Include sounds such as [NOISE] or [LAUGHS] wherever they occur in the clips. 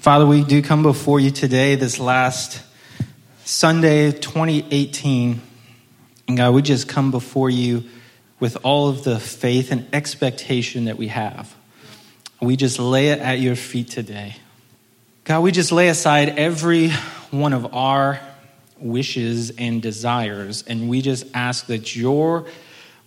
Father, we do come before you today, this last Sunday, 2018. And God, we just come before you with all of the faith and expectation that we have. We just lay it at your feet today. God, we just lay aside every one of our wishes and desires, and we just ask that your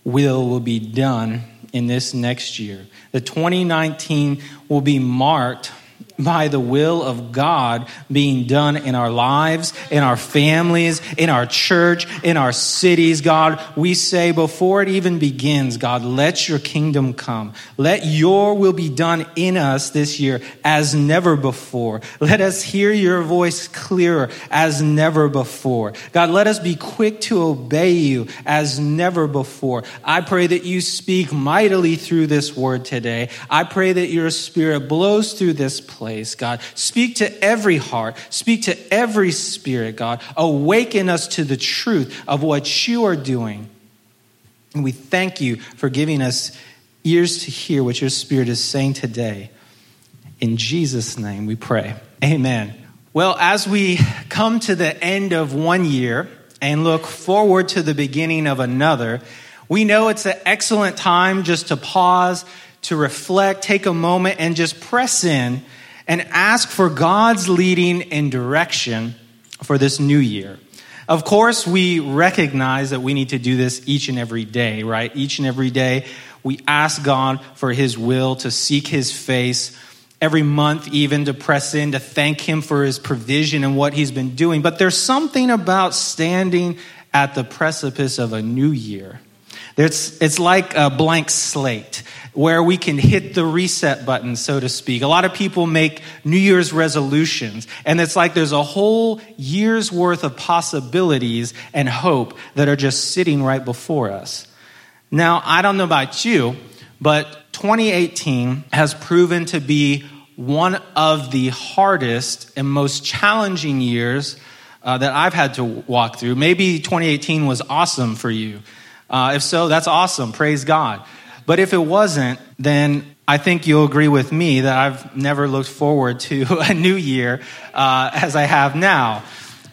will will be done in this next year. The 2019 will be marked by the will of God being done in our lives, in our families, in our church, in our cities. God, we say before it even begins, God, let your kingdom come. Let your will be done in us this year as never before. Let us hear your voice clearer as never before. God, let us be quick to obey you as never before. I pray that you speak mightily through this word today. I pray that your spirit blows through this place place, God. Speak to every heart, speak to every spirit, God. Awaken us to the truth of what you are doing. And we thank you for giving us ears to hear what your spirit is saying today. In Jesus' name we pray. Amen. Well, as we come to the end of one year and look forward to the beginning of another, we know it's an excellent time just to pause, to reflect, take a moment, and just press in and ask for God's leading and direction for this new year. Of course, we recognize that we need to do this each and every day, right? Each and every day, we ask God for His will, to seek His face, every month, even to press in, to thank Him for His provision and what He's been doing. But there's something about standing at the precipice of a new year. It's, it's like a blank slate where we can hit the reset button, so to speak. A lot of people make New Year's resolutions, and it's like there's a whole year's worth of possibilities and hope that are just sitting right before us. Now, I don't know about you, but 2018 has proven to be one of the hardest and most challenging years uh, that I've had to walk through. Maybe 2018 was awesome for you. Uh, if so, that's awesome. Praise God. But if it wasn't, then I think you'll agree with me that I've never looked forward to [LAUGHS] a new year uh, as I have now.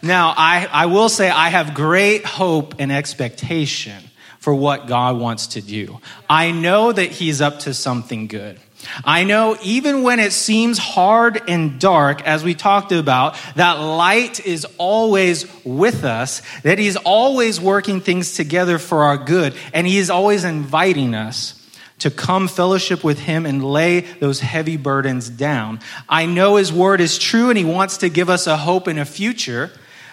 Now, I, I will say I have great hope and expectation for what God wants to do. I know that He's up to something good. I know even when it seems hard and dark, as we talked about, that light is always with us, that He's always working things together for our good, and He is always inviting us to come fellowship with him and lay those heavy burdens down. I know his word is true and he wants to give us a hope in a future,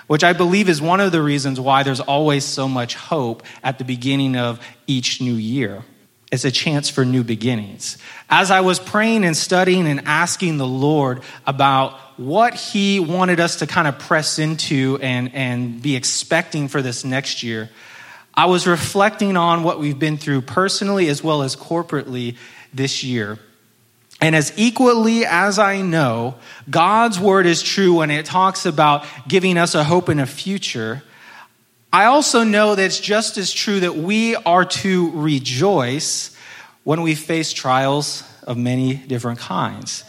which I believe is one of the reasons why there's always so much hope at the beginning of each new year. It's a chance for new beginnings. As I was praying and studying and asking the Lord about what He wanted us to kind of press into and, and be expecting for this next year, I was reflecting on what we've been through personally as well as corporately this year. And as equally as I know, God's word is true when it talks about giving us a hope in a future. I also know that it's just as true that we are to rejoice when we face trials of many different kinds.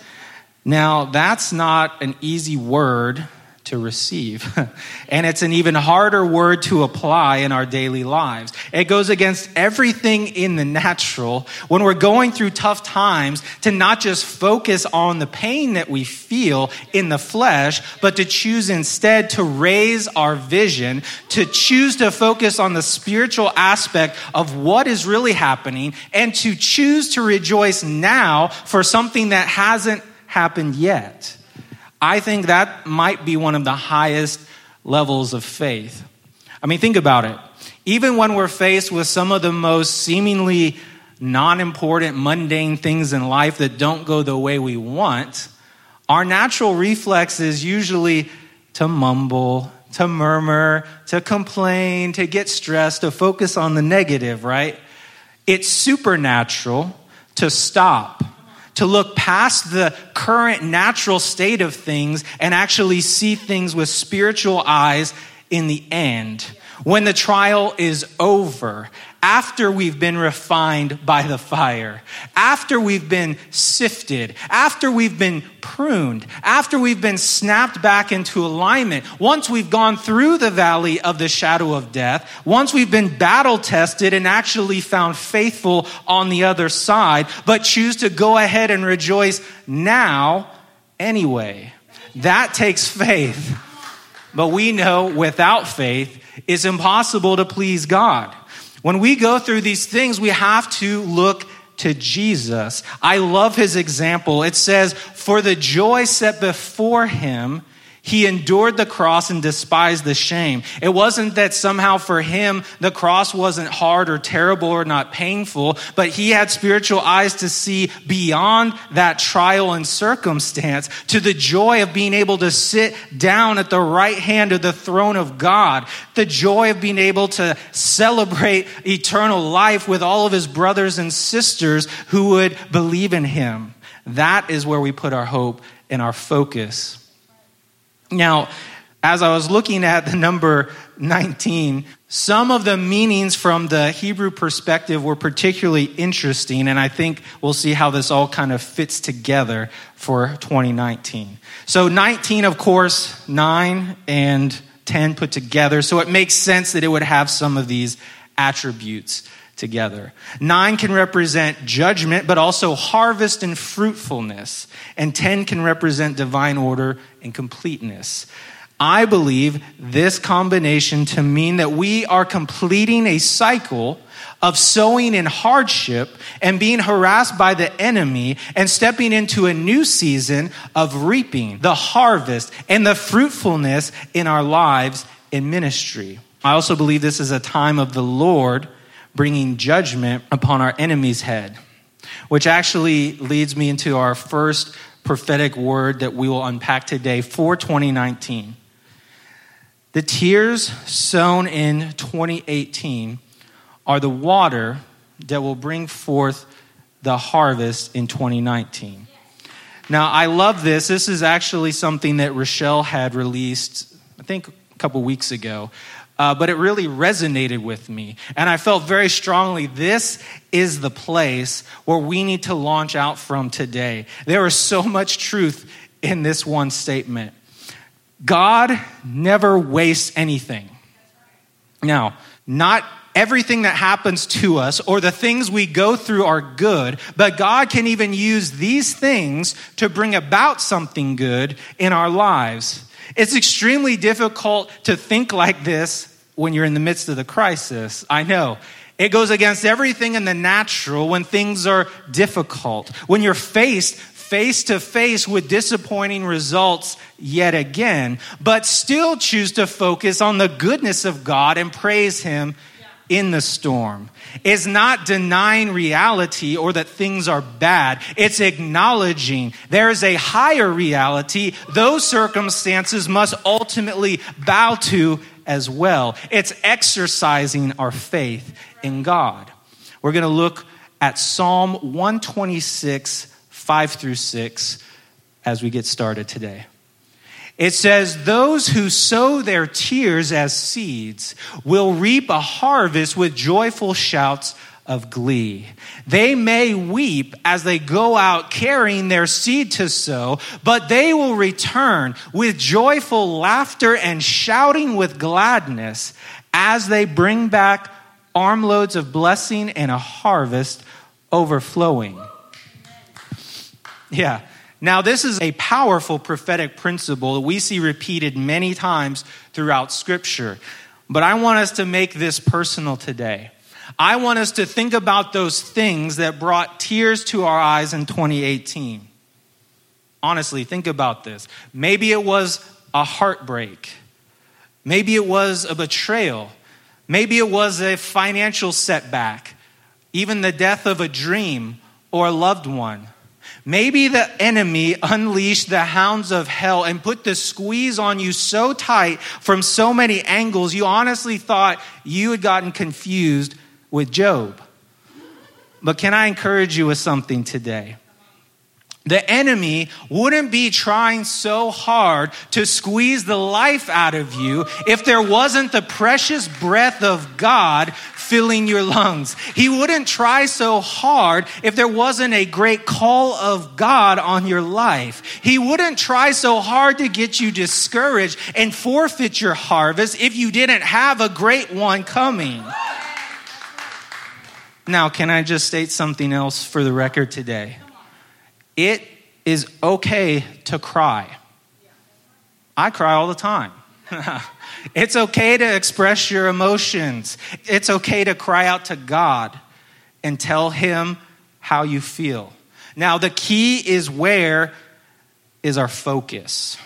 Now, that's not an easy word to receive. [LAUGHS] and it's an even harder word to apply in our daily lives. It goes against everything in the natural when we're going through tough times to not just focus on the pain that we feel in the flesh, but to choose instead to raise our vision, to choose to focus on the spiritual aspect of what is really happening, and to choose to rejoice now for something that hasn't happened yet. I think that might be one of the highest levels of faith. I mean, think about it. Even when we're faced with some of the most seemingly non important, mundane things in life that don't go the way we want, our natural reflex is usually to mumble, to murmur, to complain, to get stressed, to focus on the negative, right? It's supernatural to stop to look past the current natural state of things and actually see things with spiritual eyes in the end. When the trial is over, after we've been refined by the fire, after we've been sifted, after we've been pruned, after we've been snapped back into alignment, once we've gone through the valley of the shadow of death, once we've been battle tested and actually found faithful on the other side, but choose to go ahead and rejoice now anyway. That takes faith. But we know without faith, it's impossible to please God. When we go through these things, we have to look to Jesus. I love his example. It says, For the joy set before him, he endured the cross and despised the shame. It wasn't that somehow for him the cross wasn't hard or terrible or not painful, but he had spiritual eyes to see beyond that trial and circumstance to the joy of being able to sit down at the right hand of the throne of God, the joy of being able to celebrate eternal life with all of his brothers and sisters who would believe in him. That is where we put our hope and our focus. Now, as I was looking at the number 19, some of the meanings from the Hebrew perspective were particularly interesting, and I think we'll see how this all kind of fits together for 2019. So, 19, of course, 9 and 10 put together, so it makes sense that it would have some of these attributes together. Nine can represent judgment, but also harvest and fruitfulness. And 10 can represent divine order and completeness. I believe this combination to mean that we are completing a cycle of sowing in hardship and being harassed by the enemy and stepping into a new season of reaping the harvest and the fruitfulness in our lives in ministry. I also believe this is a time of the Lord bringing judgment upon our enemy's head, which actually leads me into our first prophetic word that we will unpack today for 2019. The tears sown in 2018 are the water that will bring forth the harvest in 2019. Now, I love this. This is actually something that Rochelle had released, I think, a couple weeks ago uh, but it really resonated with me. And I felt very strongly this is the place where we need to launch out from today. There is so much truth in this one statement God never wastes anything. Now, not everything that happens to us or the things we go through are good, but God can even use these things to bring about something good in our lives. It's extremely difficult to think like this when you're in the midst of the crisis. I know. It goes against everything in the natural when things are difficult. When you're faced face to face with disappointing results yet again, but still choose to focus on the goodness of God and praise Him in the storm. Is not denying reality or that things are bad. It's acknowledging there is a higher reality those circumstances must ultimately bow to as well. It's exercising our faith in God. We're going to look at Psalm 126, 5 through 6, as we get started today. It says, Those who sow their tears as seeds will reap a harvest with joyful shouts of glee. They may weep as they go out carrying their seed to sow, but they will return with joyful laughter and shouting with gladness as they bring back armloads of blessing and a harvest overflowing. Yeah. Now, this is a powerful prophetic principle that we see repeated many times throughout Scripture. But I want us to make this personal today. I want us to think about those things that brought tears to our eyes in 2018. Honestly, think about this. Maybe it was a heartbreak. Maybe it was a betrayal. Maybe it was a financial setback, even the death of a dream or a loved one. Maybe the enemy unleashed the hounds of hell and put the squeeze on you so tight from so many angles, you honestly thought you had gotten confused with Job. But can I encourage you with something today? the enemy wouldn't be trying so hard to squeeze the life out of you if there wasn't the precious breath of God filling your lungs. He wouldn't try so hard if there wasn't a great call of God on your life. He wouldn't try so hard to get you discouraged and forfeit your harvest if you didn't have a great one coming. Now, can I just state something else for the record today? It is okay to cry. I cry all the time. [LAUGHS] it's okay to express your emotions. It's okay to cry out to God and tell Him how you feel. Now, the key is where is our focus.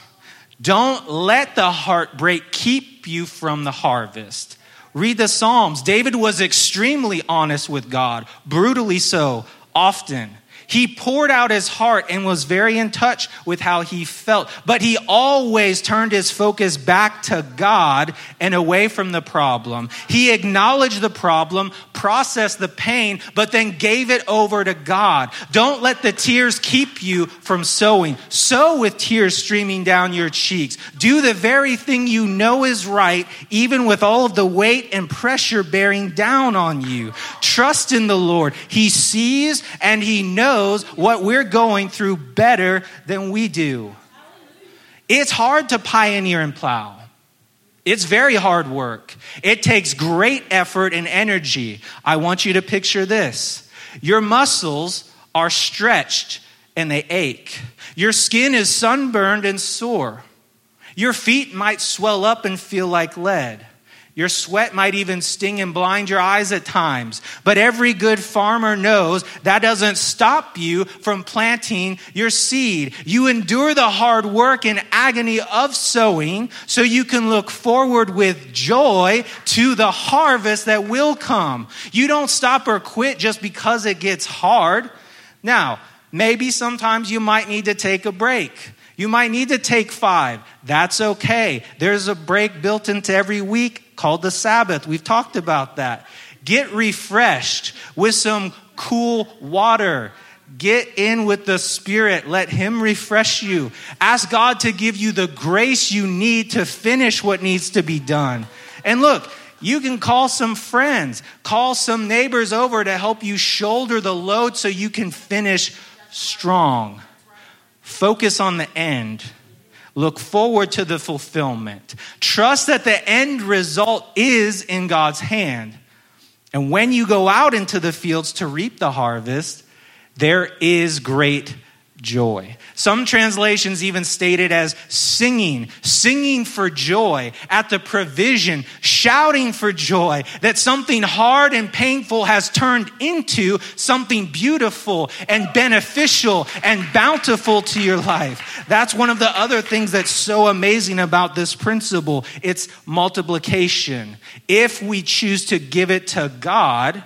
Don't let the heartbreak keep you from the harvest. Read the Psalms. David was extremely honest with God, brutally so, often. He poured out his heart and was very in touch with how he felt. But he always turned his focus back to God and away from the problem. He acknowledged the problem, processed the pain, but then gave it over to God. Don't let the tears keep you from sowing. Sow with tears streaming down your cheeks. Do the very thing you know is right, even with all of the weight and pressure bearing down on you. Trust in the Lord. He sees and he knows knows what we're going through better than we do. It's hard to pioneer and plow. It's very hard work. It takes great effort and energy. I want you to picture this your muscles are stretched and they ache, your skin is sunburned and sore, your feet might swell up and feel like lead. Your sweat might even sting and blind your eyes at times. But every good farmer knows that doesn't stop you from planting your seed. You endure the hard work and agony of sowing so you can look forward with joy to the harvest that will come. You don't stop or quit just because it gets hard. Now, maybe sometimes you might need to take a break. You might need to take five. That's okay. There's a break built into every week called the Sabbath. We've talked about that. Get refreshed with some cool water. Get in with the Spirit. Let Him refresh you. Ask God to give you the grace you need to finish what needs to be done. And look, you can call some friends, call some neighbors over to help you shoulder the load so you can finish strong. Focus on the end Look forward to the fulfillment. Trust that the end result is in God's hand. And when you go out into the fields to reap the harvest, there is great joy. Some translations even state it as singing, singing for joy at the provision, shouting for joy that something hard and painful has turned into something beautiful and beneficial and bountiful to your life. That's one of the other things that's so amazing about this principle. It's multiplication. If we choose to give it to God,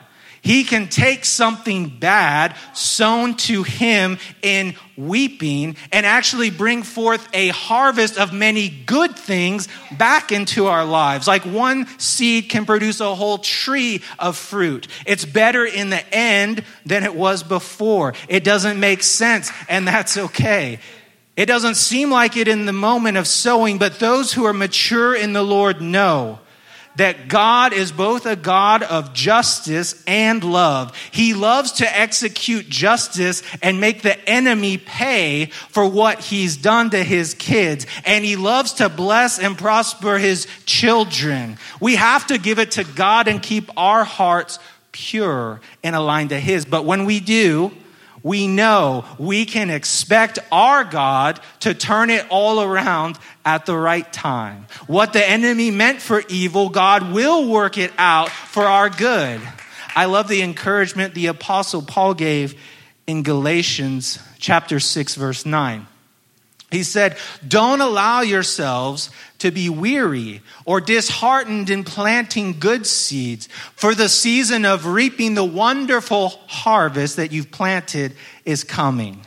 he can take something bad sown to him in weeping and actually bring forth a harvest of many good things back into our lives. Like one seed can produce a whole tree of fruit. It's better in the end than it was before. It doesn't make sense, and that's okay. It doesn't seem like it in the moment of sowing, but those who are mature in the Lord know that God is both a God of justice and love. He loves to execute justice and make the enemy pay for what he's done to his kids. And he loves to bless and prosper his children. We have to give it to God and keep our hearts pure and aligned to his. But when we do, we know we can expect our God to turn it all around at the right time. What the enemy meant for evil, God will work it out for our good. I love the encouragement the apostle Paul gave in Galatians chapter 6 verse 9. He said, Don't allow yourselves to be weary or disheartened in planting good seeds, for the season of reaping the wonderful harvest that you've planted is coming.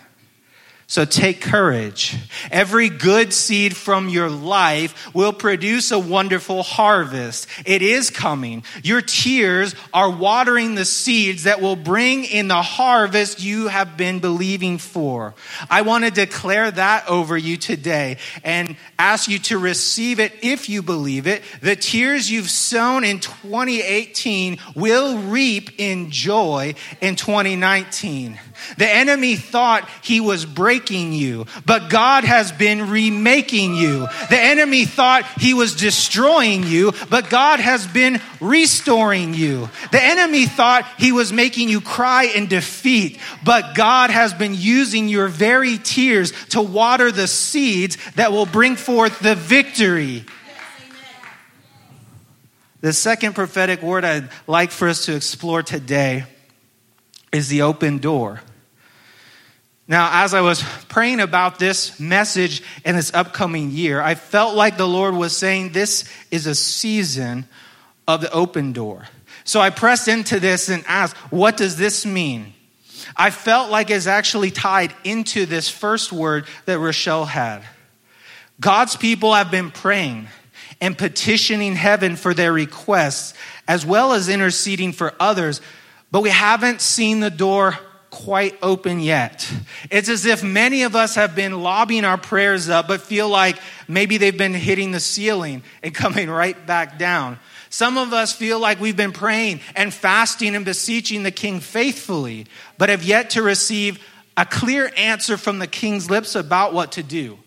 So take courage. Every good seed from your life will produce a wonderful harvest. It is coming. Your tears are watering the seeds that will bring in the harvest you have been believing for. I want to declare that over you today and ask you to receive it if you believe it. The tears you've sown in 2018 will reap in joy in 2019. The enemy thought he was breaking you, but God has been remaking you. The enemy thought he was destroying you, but God has been restoring you. The enemy thought he was making you cry in defeat, but God has been using your very tears to water the seeds that will bring forth the victory. The second prophetic word I'd like for us to explore today is the open door. Now, as I was praying about this message in this upcoming year, I felt like the Lord was saying this is a season of the open door. So I pressed into this and asked, what does this mean? I felt like it's actually tied into this first word that Rochelle had. God's people have been praying and petitioning heaven for their requests, as well as interceding for others, but we haven't seen the door quite open yet. It's as if many of us have been lobbying our prayers up, but feel like maybe they've been hitting the ceiling and [LAUGHS] coming right back down. Some of us feel like we've been praying and fasting and beseeching the king faithfully, but have yet to receive a clear answer from the king's lips about what to do.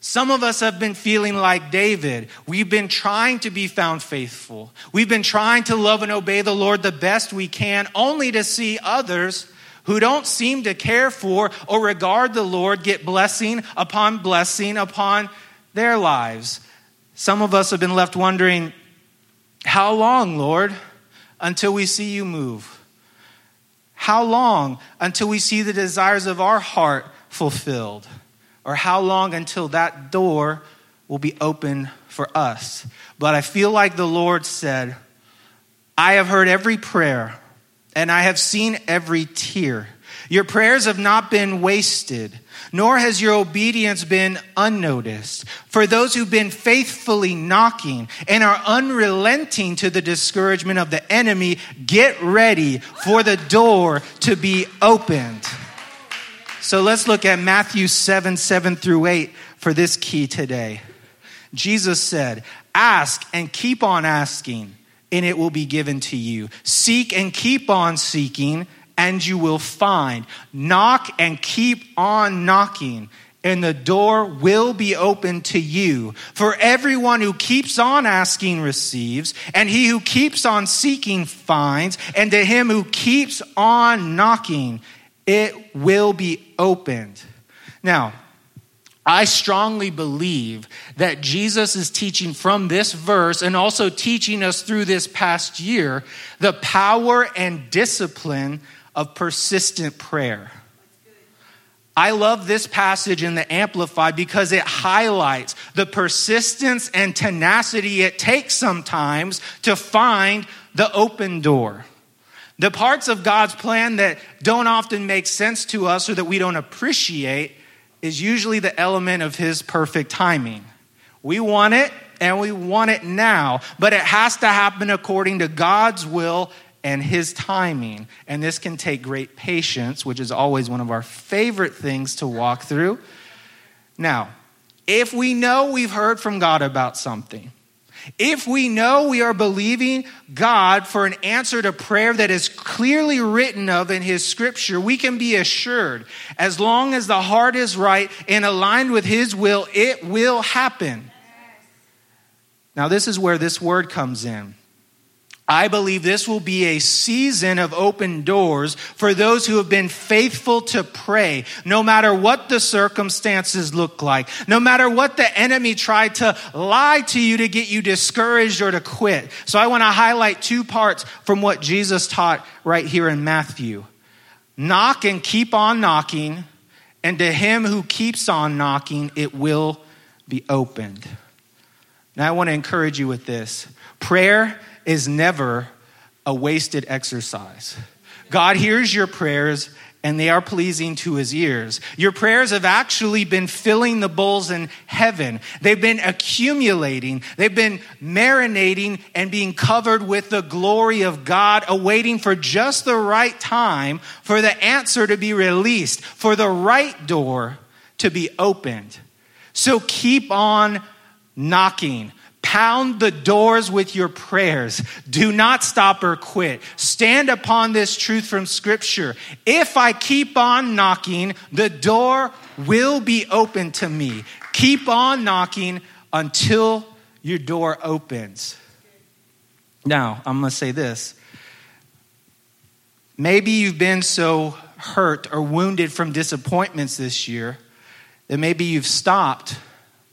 Some of us have been feeling like David. We've been trying to be found faithful. We've been trying to love and obey the Lord the best we can, only to see others who don't seem to care for or regard the Lord get blessing upon blessing upon their lives. Some of us have been left wondering, How long, Lord, until we see you move? How long until we see the desires of our heart fulfilled? Or how long until that door will be open for us? But I feel like the Lord said, I have heard every prayer and I have seen every tear. Your prayers have not been wasted, nor has your obedience been unnoticed. For those who've been faithfully knocking and are unrelenting to the discouragement of the enemy, get ready for the door to be opened. So let's look at Matthew 7 7 through 8 for this key today. Jesus said, Ask and keep on asking and it will be given to you. Seek and keep on seeking, and you will find. Knock and keep on knocking, and the door will be open to you. For everyone who keeps on asking receives, and he who keeps on seeking finds, and to him who keeps on knocking, it will be opened. Now, I strongly believe that Jesus is teaching from this verse and also teaching us through this past year the power and discipline of persistent prayer. I love this passage in the Amplified because it highlights the persistence and tenacity it takes sometimes to find the open door. The parts of God's plan that don't often make sense to us or that we don't appreciate is usually the element of his perfect timing. We want it and we want it now, but it has to happen according to God's will and his timing. And this can take great patience, which is always one of our favorite things to walk through. Now, if we know we've heard from God about something, if we know we are believing God for an answer to prayer that is clearly written of in His scripture, we can be assured as long as the heart is right and aligned with His will, it will happen. Now, this is where this word comes in. I believe this will be a season of open doors for those who have been faithful to pray, no matter what the circumstances look like, no matter what the enemy tried to lie to you to get you discouraged or to quit. So I want to highlight two parts from what Jesus taught right here in Matthew. Knock and keep on knocking, and to him who keeps on knocking, it will be opened. Now I want to encourage you with this. Prayer is never a wasted exercise. God hears your prayers and they are pleasing to his ears. Your prayers have actually been filling the bowls in heaven. They've been accumulating, they've been marinating and being covered with the glory of God, awaiting for just the right time for the answer to be released, for the right door to be opened. So keep on knocking. Pound the doors with your prayers. Do not stop or quit. Stand upon this truth from Scripture. If I keep on knocking, the door will be open to me. Keep on knocking until your door opens. Now, I'm going to say this. Maybe you've been so hurt or wounded from disappointments this year that maybe you've stopped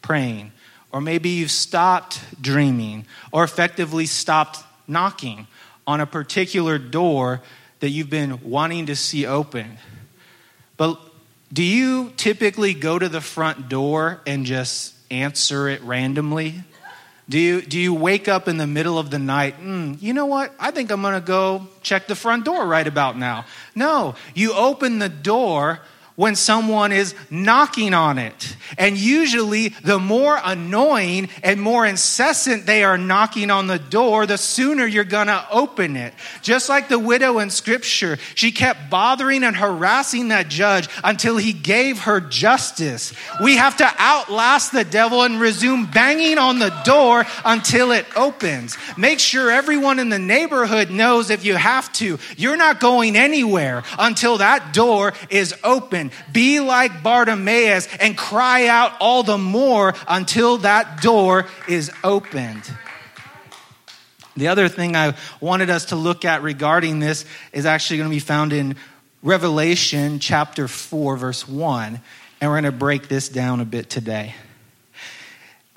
praying or maybe you've stopped dreaming or effectively stopped knocking on a particular door that you've been wanting to see open. But do you typically go to the front door and just answer it randomly? Do you, do you wake up in the middle of the night? Mm, you know what? I think I'm going to go check the front door right about now. No, you open the door when someone is knocking on it. And usually, the more annoying and more incessant they are knocking on the door, the sooner you're going to open it. Just like the widow in scripture, she kept bothering and harassing that judge until he gave her justice. We have to outlast the devil and resume banging on the door until it opens. Make sure everyone in the neighborhood knows if you have to, you're not going anywhere until that door is open be like Bartimaeus and cry out all the more until that door is opened. The other thing I wanted us to look at regarding this is actually going to be found in Revelation chapter 4, verse 1. And we're going to break this down a bit today.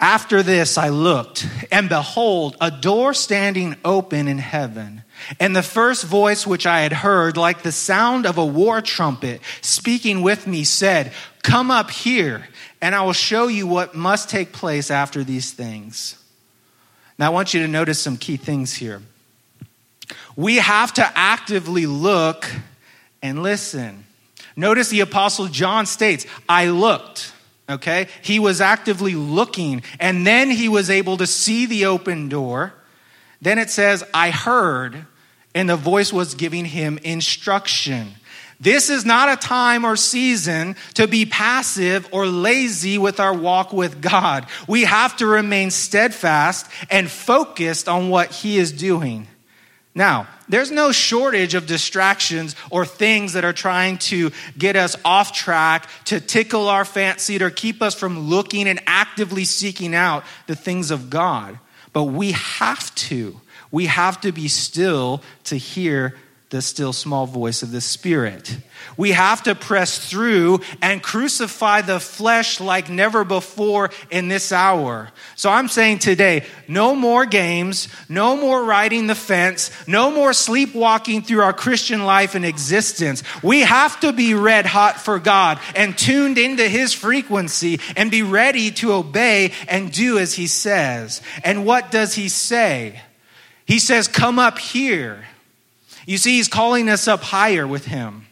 After this, I looked, and behold, a door standing open in heaven. And the first voice which I had heard, like the sound of a war trumpet, speaking with me, said, Come up here, and I will show you what must take place after these things. Now, I want you to notice some key things here. We have to actively look and listen. Notice the Apostle John states, I looked. Okay? He was actively looking, and then he was able to see the open door. Then it says, I heard, and the voice was giving him instruction. This is not a time or season to be passive or lazy with our walk with God. We have to remain steadfast and focused on what He is doing. Now, there's no shortage of distractions or things that are trying to get us off track, to tickle our fancy, or keep us from looking and actively seeking out the things of God. But we have to. We have to be still to hear the still small voice of the Spirit. We have to press through and crucify the flesh like never before in this hour. So I'm saying today, no more games, no more riding the fence, no more sleepwalking through our Christian life and existence. We have to be red hot for God and tuned into His frequency and be ready to obey and do as He says. And what does He say? He says, Come up here. You see, He's calling us up higher with Him.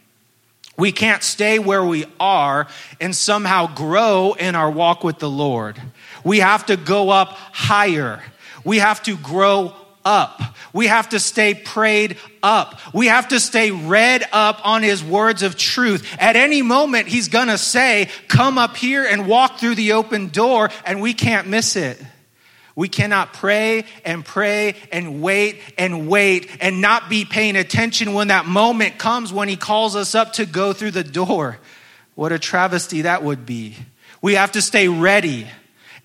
We can't stay where we are and somehow grow in our walk with the Lord. We have to go up higher. We have to grow up. We have to stay prayed up. We have to stay read up on his words of truth. At any moment, he's going to say, Come up here and walk through the open door, and we can't miss it. We cannot pray and pray and wait and wait and not be paying attention when that moment comes when He calls us up to go through the door. What a travesty that would be. We have to stay ready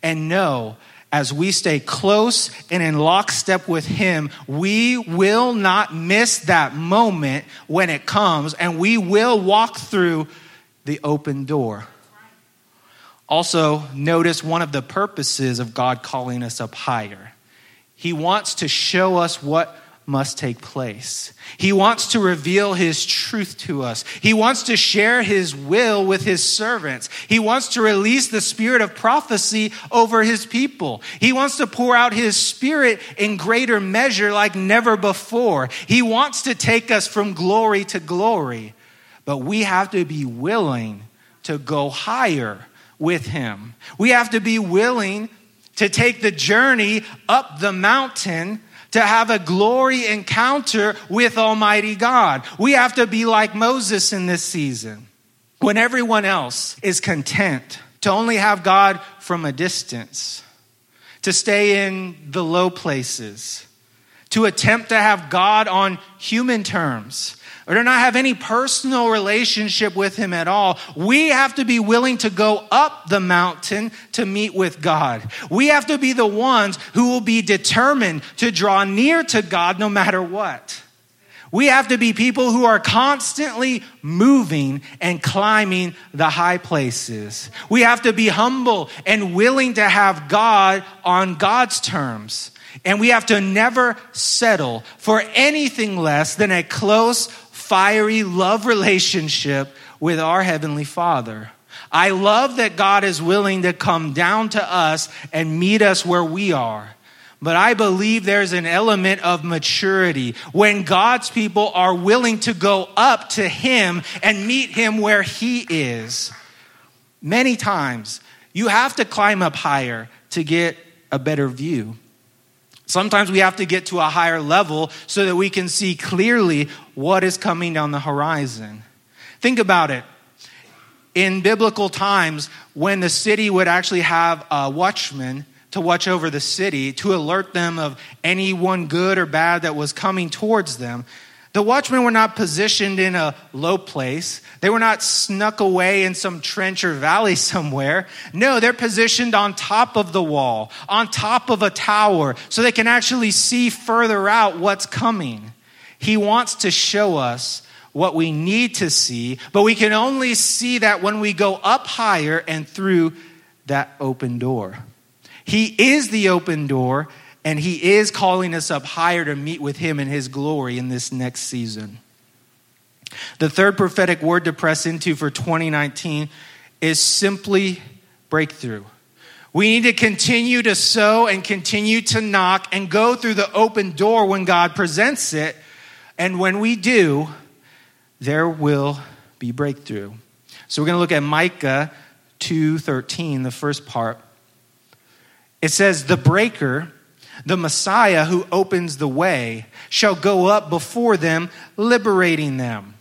and know as we stay close and in lockstep with Him, we will not miss that moment when it comes and we will walk through the open door. Also, notice one of the purposes of God calling us up higher. He wants to show us what must take place. He wants to reveal His truth to us. He wants to share His will with His servants. He wants to release the spirit of prophecy over His people. He wants to pour out His spirit in greater measure like never before. He wants to take us from glory to glory. but we have to be willing to go higher with Him. We have to be willing to take the journey up the mountain to have a glory encounter with Almighty God. We have to be like Moses in this season. When everyone else is content to only have God from a distance, to stay in the low places, to attempt to have God on human terms, or to not have any personal relationship with Him at all, we have to be willing to go up the mountain to meet with God. We have to be the ones who will be determined to draw near to God no matter what. We have to be people who are constantly moving and climbing the high places. We have to be humble and willing to have God on God's terms. And we have to never settle for anything less than a close, fiery love relationship with our Heavenly Father. I love that God is willing to come down to us and meet us where we are. But I believe there's an element of maturity when God's people are willing to go up to Him and meet Him where He is. Many times, you have to climb up higher to get a better view. Sometimes we have to get to a higher level so that we can see clearly what is coming down the horizon. Think about it. In biblical times, when the city would actually have a watchman to watch over the city, to alert them of anyone good or bad that was coming towards them, the watchmen were not positioned in a low place. They were not snuck away in some trench or valley [LAUGHS] somewhere. No, they're positioned on top of the wall, on top of a tower, so they can actually see further out what's coming. He wants to show us what we need to see, but we can only see that when we go up higher and through that open door. He is the open door, and He is calling us up higher to meet with Him in His glory in this next season. The third prophetic word to press into for 2019 is simply breakthrough. We need to continue to sow and continue to knock and go through the open door when God presents it. And when we do, there will be breakthrough. So we're going to look at Micah 2:13, the first part. It says, "The breaker the Messiah who opens the way shall go up before them, liberating them.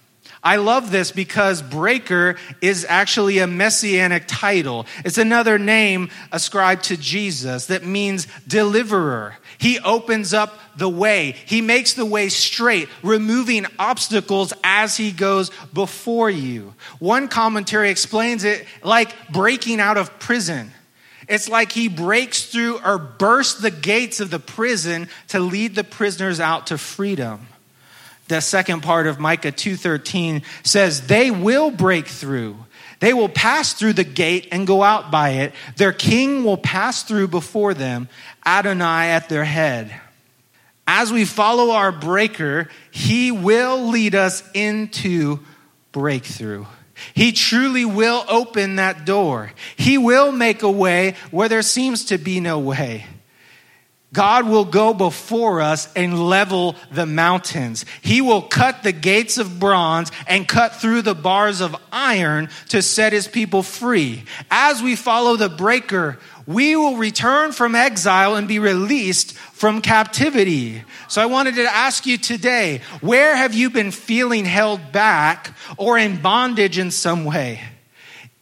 I love this because breaker is actually a messianic title. It's another name ascribed to Jesus that means deliverer. He opens up the way. He makes the way straight, removing obstacles as he goes before you. One commentary explains it like breaking out of prison. It's like he breaks through or bursts the gates of the prison to lead the prisoners out to freedom. The second part of Micah 2:13 says they will break through. They will pass through the gate and go out by it. Their king will pass through before them, Adonai at their head. As we follow our breaker, he will lead us into breakthrough. He truly will open that door. He will make a way where there seems to be no way. God will go before us and level the mountains. He will cut the gates of bronze and cut through the bars of iron to set his people free. As we follow the breaker, we will return from exile and be released from captivity. So I wanted to ask you today, where have you been feeling held back or in bondage in some way?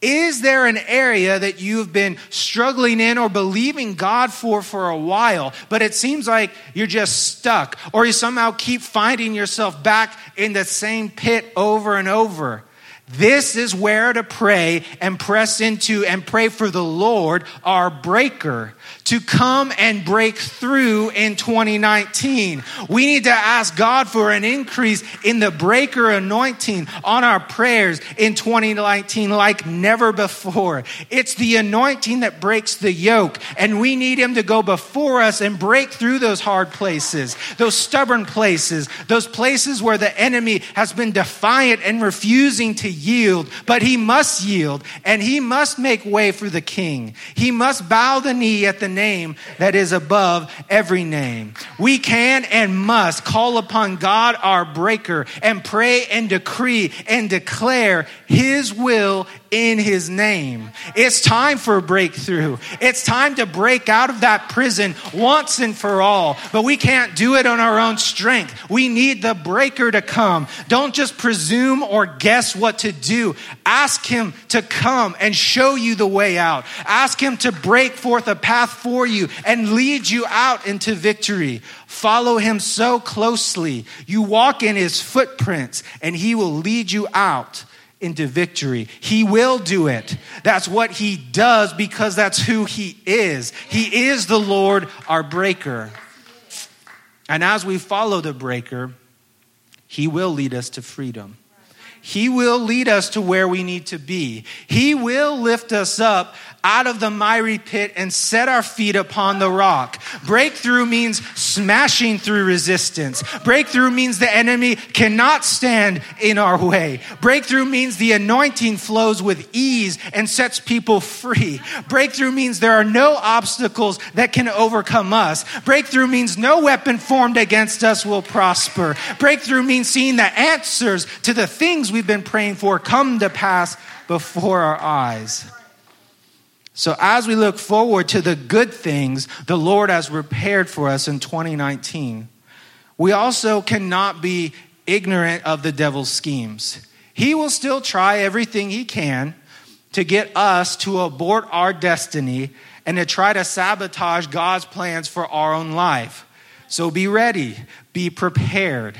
Is there an area that you've been struggling in or believing God for for a while, but it seems like you're just stuck or you somehow keep finding yourself back in the same pit over and over? This is where to pray and press into and pray for the Lord, our breaker, to come and break through in 2019. We need to ask God for an increase in the breaker anointing on our prayers in 2019 like never before. It's the anointing that breaks the yoke, and we need Him to go before us and break through those hard places, those stubborn places, those places where the enemy has been defiant and refusing to yield, but he must yield and he must make way for the king. He must bow the knee at the name that is above every name. We can and must call upon God, our breaker, and pray and decree and declare his will in his name. It's time for a breakthrough. It's time to break out of that prison once and for all. But we can't do it on our own strength. We need the breaker to come. Don't just presume or guess what to do. Ask him to come and show you the way out. Ask him to break forth a path for you and lead you out into victory. Follow him so closely. You walk in his footprints and he will lead you out into victory. He will do it. That's what he does because that's who he is. He is the Lord, our breaker. And as we follow the breaker, he will lead us to freedom. He will lead us to where we need to be. He will lift us up out of the miry pit and set our feet upon the rock. Breakthrough means smashing through resistance. Breakthrough means the enemy cannot stand in our way. Breakthrough means the anointing flows with ease and sets people free. Breakthrough means there are no obstacles that can overcome us. Breakthrough means no weapon formed against us will prosper. Breakthrough means seeing the answers to the things we've been praying for come to pass before our eyes. So, as we look forward to the good things the Lord has prepared for us in 2019, we also cannot be ignorant of the devil's schemes. He will still try everything he can to get us to abort our destiny and to try to sabotage God's plans for our own life. So be ready, be prepared.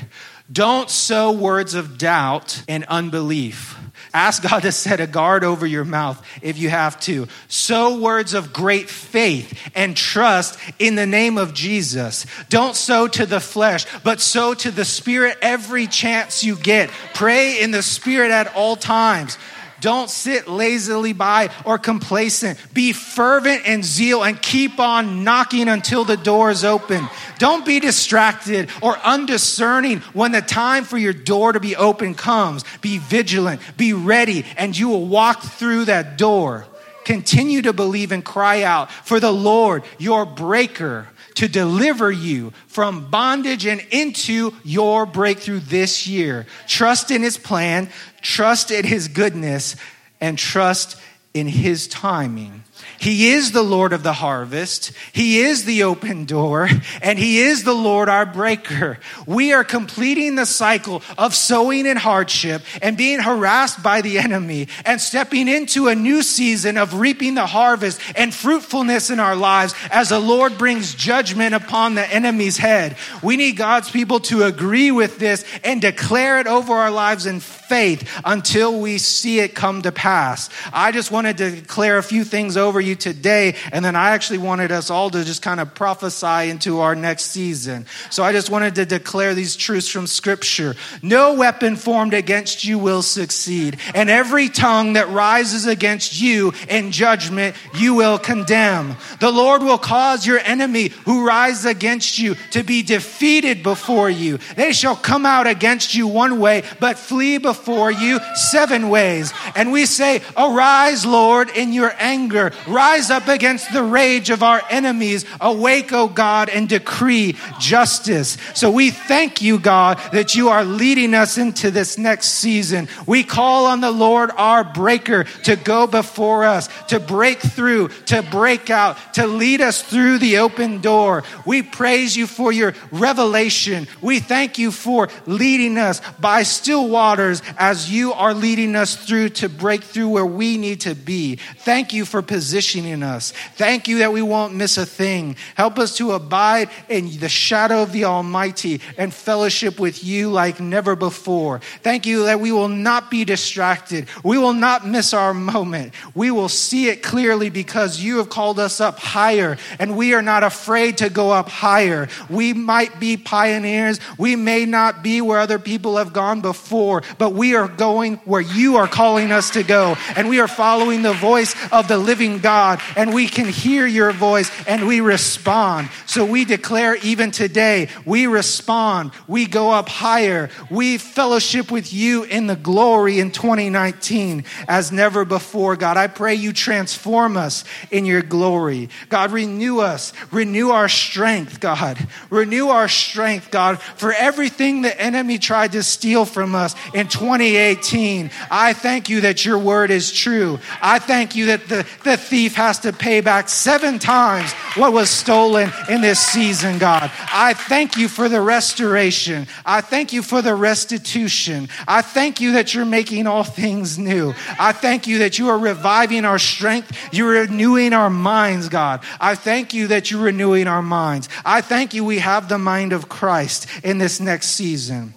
Don't sow words of doubt and unbelief. Ask God to set a guard over your mouth if you have to. Sow words of great faith and trust in the name of Jesus. Don't sow to the flesh, but sow to the Spirit every chance you get. Pray in the Spirit at all times. Don't sit lazily by or complacent. Be fervent and zeal and keep on knocking until the door is open. Don't be distracted or undiscerning when the time for your door to be open comes. Be vigilant, be ready, and you will walk through that door. Continue to believe and cry out for the Lord, your breaker, to deliver you from bondage and into your breakthrough this year. Trust in his plan, trust in his goodness, and trust in his timing. He is the Lord of the harvest. He is the open door and he is the Lord our breaker. We are completing the cycle of sowing in hardship and being harassed by the enemy and stepping into a new season of reaping the harvest and fruitfulness in our lives as the Lord brings judgment upon the enemy's head. We need God's people to agree with this and declare it over our lives in faith until we see it come to pass. I just wanted to declare a few things over you you today. And then I actually wanted us all to just kind of prophesy into our next season. So I just wanted to declare these truths from Scripture. No weapon formed against you will succeed. And every tongue that rises against you in judgment, you will condemn. The Lord will cause your enemy who rises against you to be defeated before you. They shall come out against you one way, but flee before you seven ways. And we say, Arise, Lord, in your anger rise up against the rage of our enemies. Awake, O God, and decree justice. So we thank you, God, that you are leading us into this next season. We call on the Lord, our breaker, to go before us, to break through, to break out, to lead us through the open door. We praise you for your revelation. We thank you for leading us by still waters as you are leading us through to break through where we need to be. Thank you for positioning in us. Thank you that we won't miss a thing. Help us to abide in the shadow of the Almighty and fellowship with you like never before. Thank you that we will not be distracted. We will not miss our moment. We will see it clearly because you have called us up higher and we are not afraid to go up higher. We might be pioneers. We may not be where other people have gone before, but we are going where you are calling us to go. And we are following the voice of the living God. And we can hear your voice and we respond. So we declare even today, we respond. We go up higher. We fellowship with you in the glory in 2019 as never before, God. I pray you transform us in your glory. God, renew us. Renew our strength, God. Renew our strength, God, for everything the enemy tried to steal from us in 2018. I thank you that your word is true. I thank you that the, the thief has to pay back seven times what was stolen in this season, God. I thank you for the restoration. I thank you for the restitution. I thank you that you're making all things new. I thank you that you are reviving our strength. You're renewing our minds, God. I thank you that you're renewing our minds. I thank you we have the mind of Christ in this next season.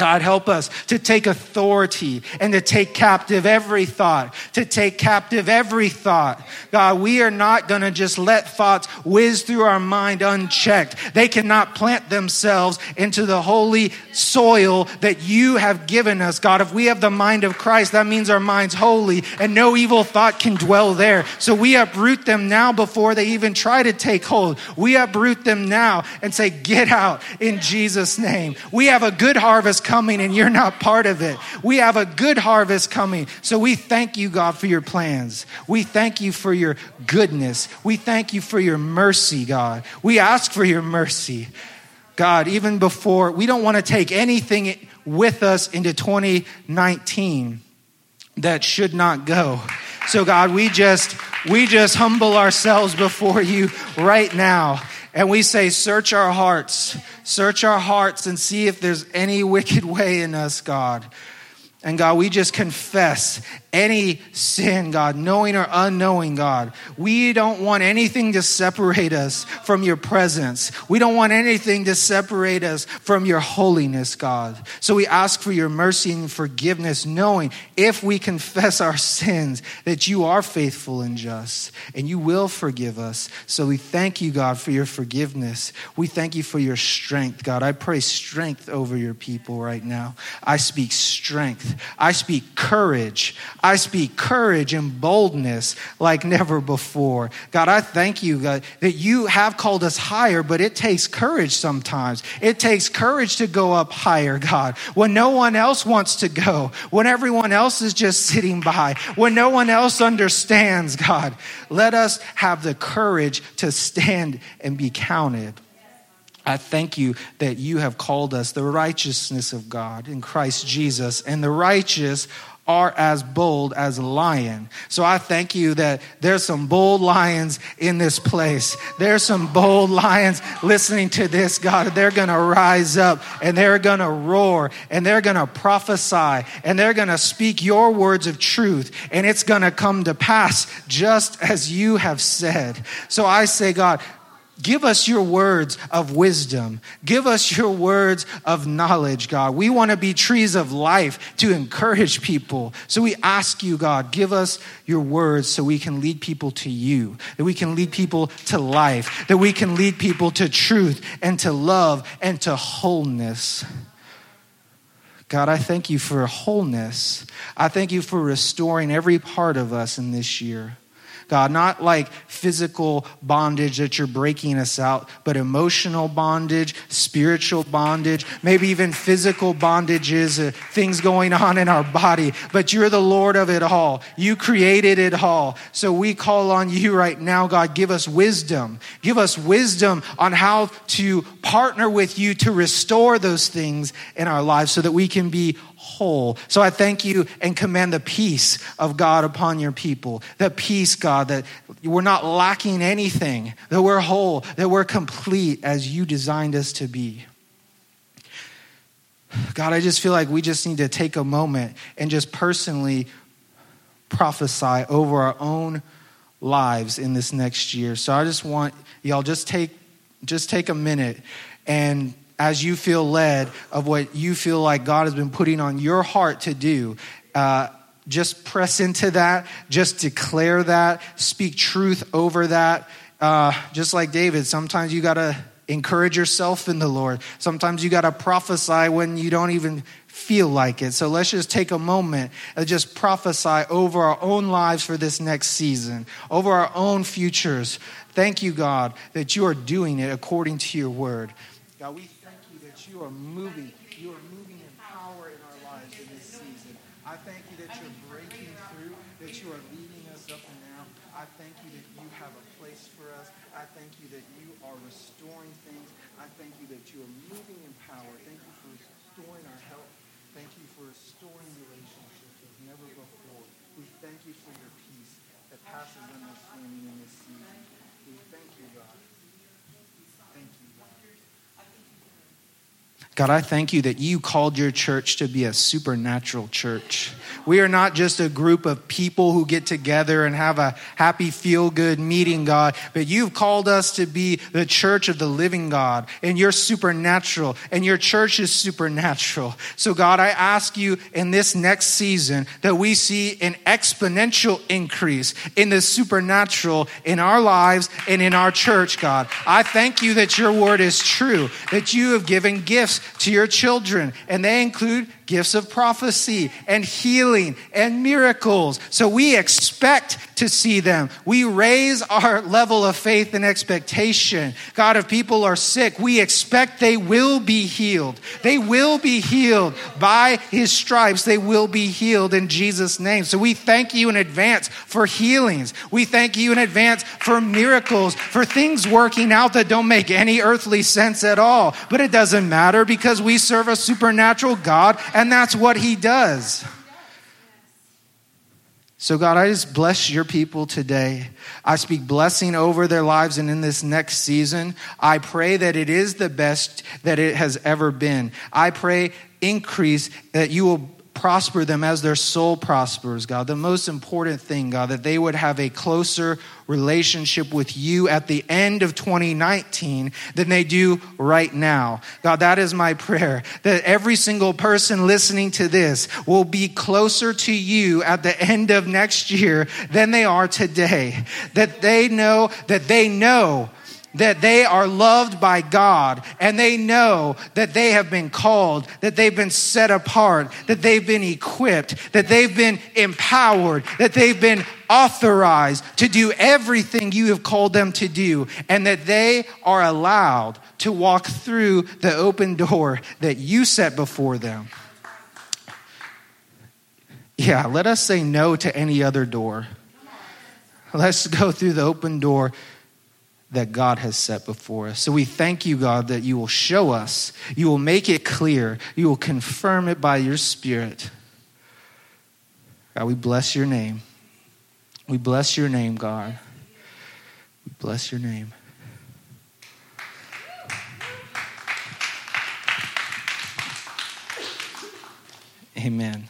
God, help us to take authority and to take captive every thought, to take captive every thought. God, we are not going to just let thoughts whiz through our mind unchecked. They cannot plant themselves into the holy soil that you have given us. God, if we have the mind of Christ, that means our mind's holy and no evil thought can dwell there. So we uproot them now before they even try to take hold. We uproot them now and say, get out in Jesus' name. We have a good harvest coming and you're not part of it. We have a good harvest coming. So we thank you, God, for your plans. We thank you for your goodness. We thank you for your mercy, God. We ask for your mercy. God, even before, we don't want to take anything with us into 2019 that should not go. So God, we just we just humble ourselves before you right now and we say, Search our hearts, search our hearts and see if there's any wicked way in us, God. And God, we just confess any sin, God, knowing or unknowing, God. We don't want anything to separate us from your presence. We don't want anything to separate us from your holiness, God. So we ask for your mercy and forgiveness, knowing if we confess our sins, that you are faithful and just and you will forgive us. So we thank you, God, for your forgiveness. We thank you for your strength, God. I pray strength over your people right now. I speak strength. I speak courage. I speak courage and boldness like never before. God, I thank you God, that you have called us higher, but it takes courage sometimes. It takes courage to go up higher, God, when no one else wants to go, when everyone else is just sitting by, when no one else understands, God. Let us have the courage to stand and be counted. I thank you that you have called us the righteousness of God in Christ Jesus, and the righteous are as bold as a lion. So I thank you that there's some bold lions in this place. There's some bold lions listening to this, God. They're going to rise up and they're going to roar and they're going to prophesy and they're going to speak your words of truth and it's going to come to pass just as you have said. So I say, God, Give us your words of wisdom. Give us your words of knowledge, God. We want to be trees of life to encourage people. So we ask you, God, give us your words so we can lead people to you, that we can lead people to life, that we can lead people to truth and to love and to wholeness. God, I thank you for wholeness. I thank you for restoring every part of us in this year. God, not like physical bondage that you're breaking us out, but emotional bondage, spiritual bondage, maybe even physical bondages, uh, things going on in our body. But you're the Lord of it all. You created it all. So we call on you right now, God. Give us wisdom. Give us wisdom on how to partner with you to restore those things in our lives so that we can be whole. So I thank you and command the peace of God upon your people. The peace, God, that we're not lacking anything, that we're whole, that we're complete as you designed us to be. God, I just feel like we just need to take a moment and just personally prophesy over our own lives in this next year. So I just want y'all just take just take a minute and as you feel led of what you feel like God has been putting on your heart to do. Uh, just press into that, just declare that, speak truth over that. Uh, just like David, sometimes you got to encourage yourself in the Lord. Sometimes you got to prophesy when you don't even feel like it. So let's just take a moment and just prophesy over our own lives for this next season, over our own futures. Thank you, God, that you are doing it according to your word. God, we thank you that you are moving. You are moving in power in our lives in this season. I thank you that you're breaking through, that you are leading us up and now. I thank you that you have a place for us. I thank you that you are restoring things. I thank you that you are moving in power. Thank you for restoring our health. Thank you for restoring relationships as never before. We thank you for your peace that passes understanding in this season. We thank you, God. Thank you, God. God, I thank you that you called your church to be a supernatural church. We are not just a group of people who get together and have a happy, feel good meeting, God, but you've called us to be the church of the living God, and you're supernatural, and your church is supernatural. So, God, I ask you in this next season that we see an exponential increase in the supernatural in our lives and in our church, God. I thank you that your word is true, that you have given gifts to your children, and they include gifts of prophecy and healing and miracles. So we expect to see them. We raise our level of faith and expectation. God, if people are sick, we expect they will be healed. They will be healed by his stripes. They will be healed in Jesus' name. So we thank you in advance for healings. We thank you in advance for miracles, for things working out that don't make any earthly sense at all. But it doesn't matter because we serve a supernatural God and that's what he does. So, God, I just bless your people today. I speak blessing over their lives and in this next season. I pray that it is the best that it has ever been. I pray increase that you will prosper them as their soul prospers, God. The most important thing, God, that they would have a closer relationship with you at the end of 2019 than they do right now. God, that is my prayer that every single person listening to this will be closer to you at the end of next year than they are today. That they know that they know that they are loved by God and they know that they have been called, that they've been set apart, that they've been equipped, that they've been empowered, that they've been authorized to do everything you have called them to do, and that they are allowed to walk through the open door that you set before them. Yeah, let us say no to any other door. Let's go through the open door that God has set before us. So we thank you, God, that you will show us, you will make it clear, you will confirm it by your Spirit. God, we bless your name. We bless your name, God. We bless your name. Amen.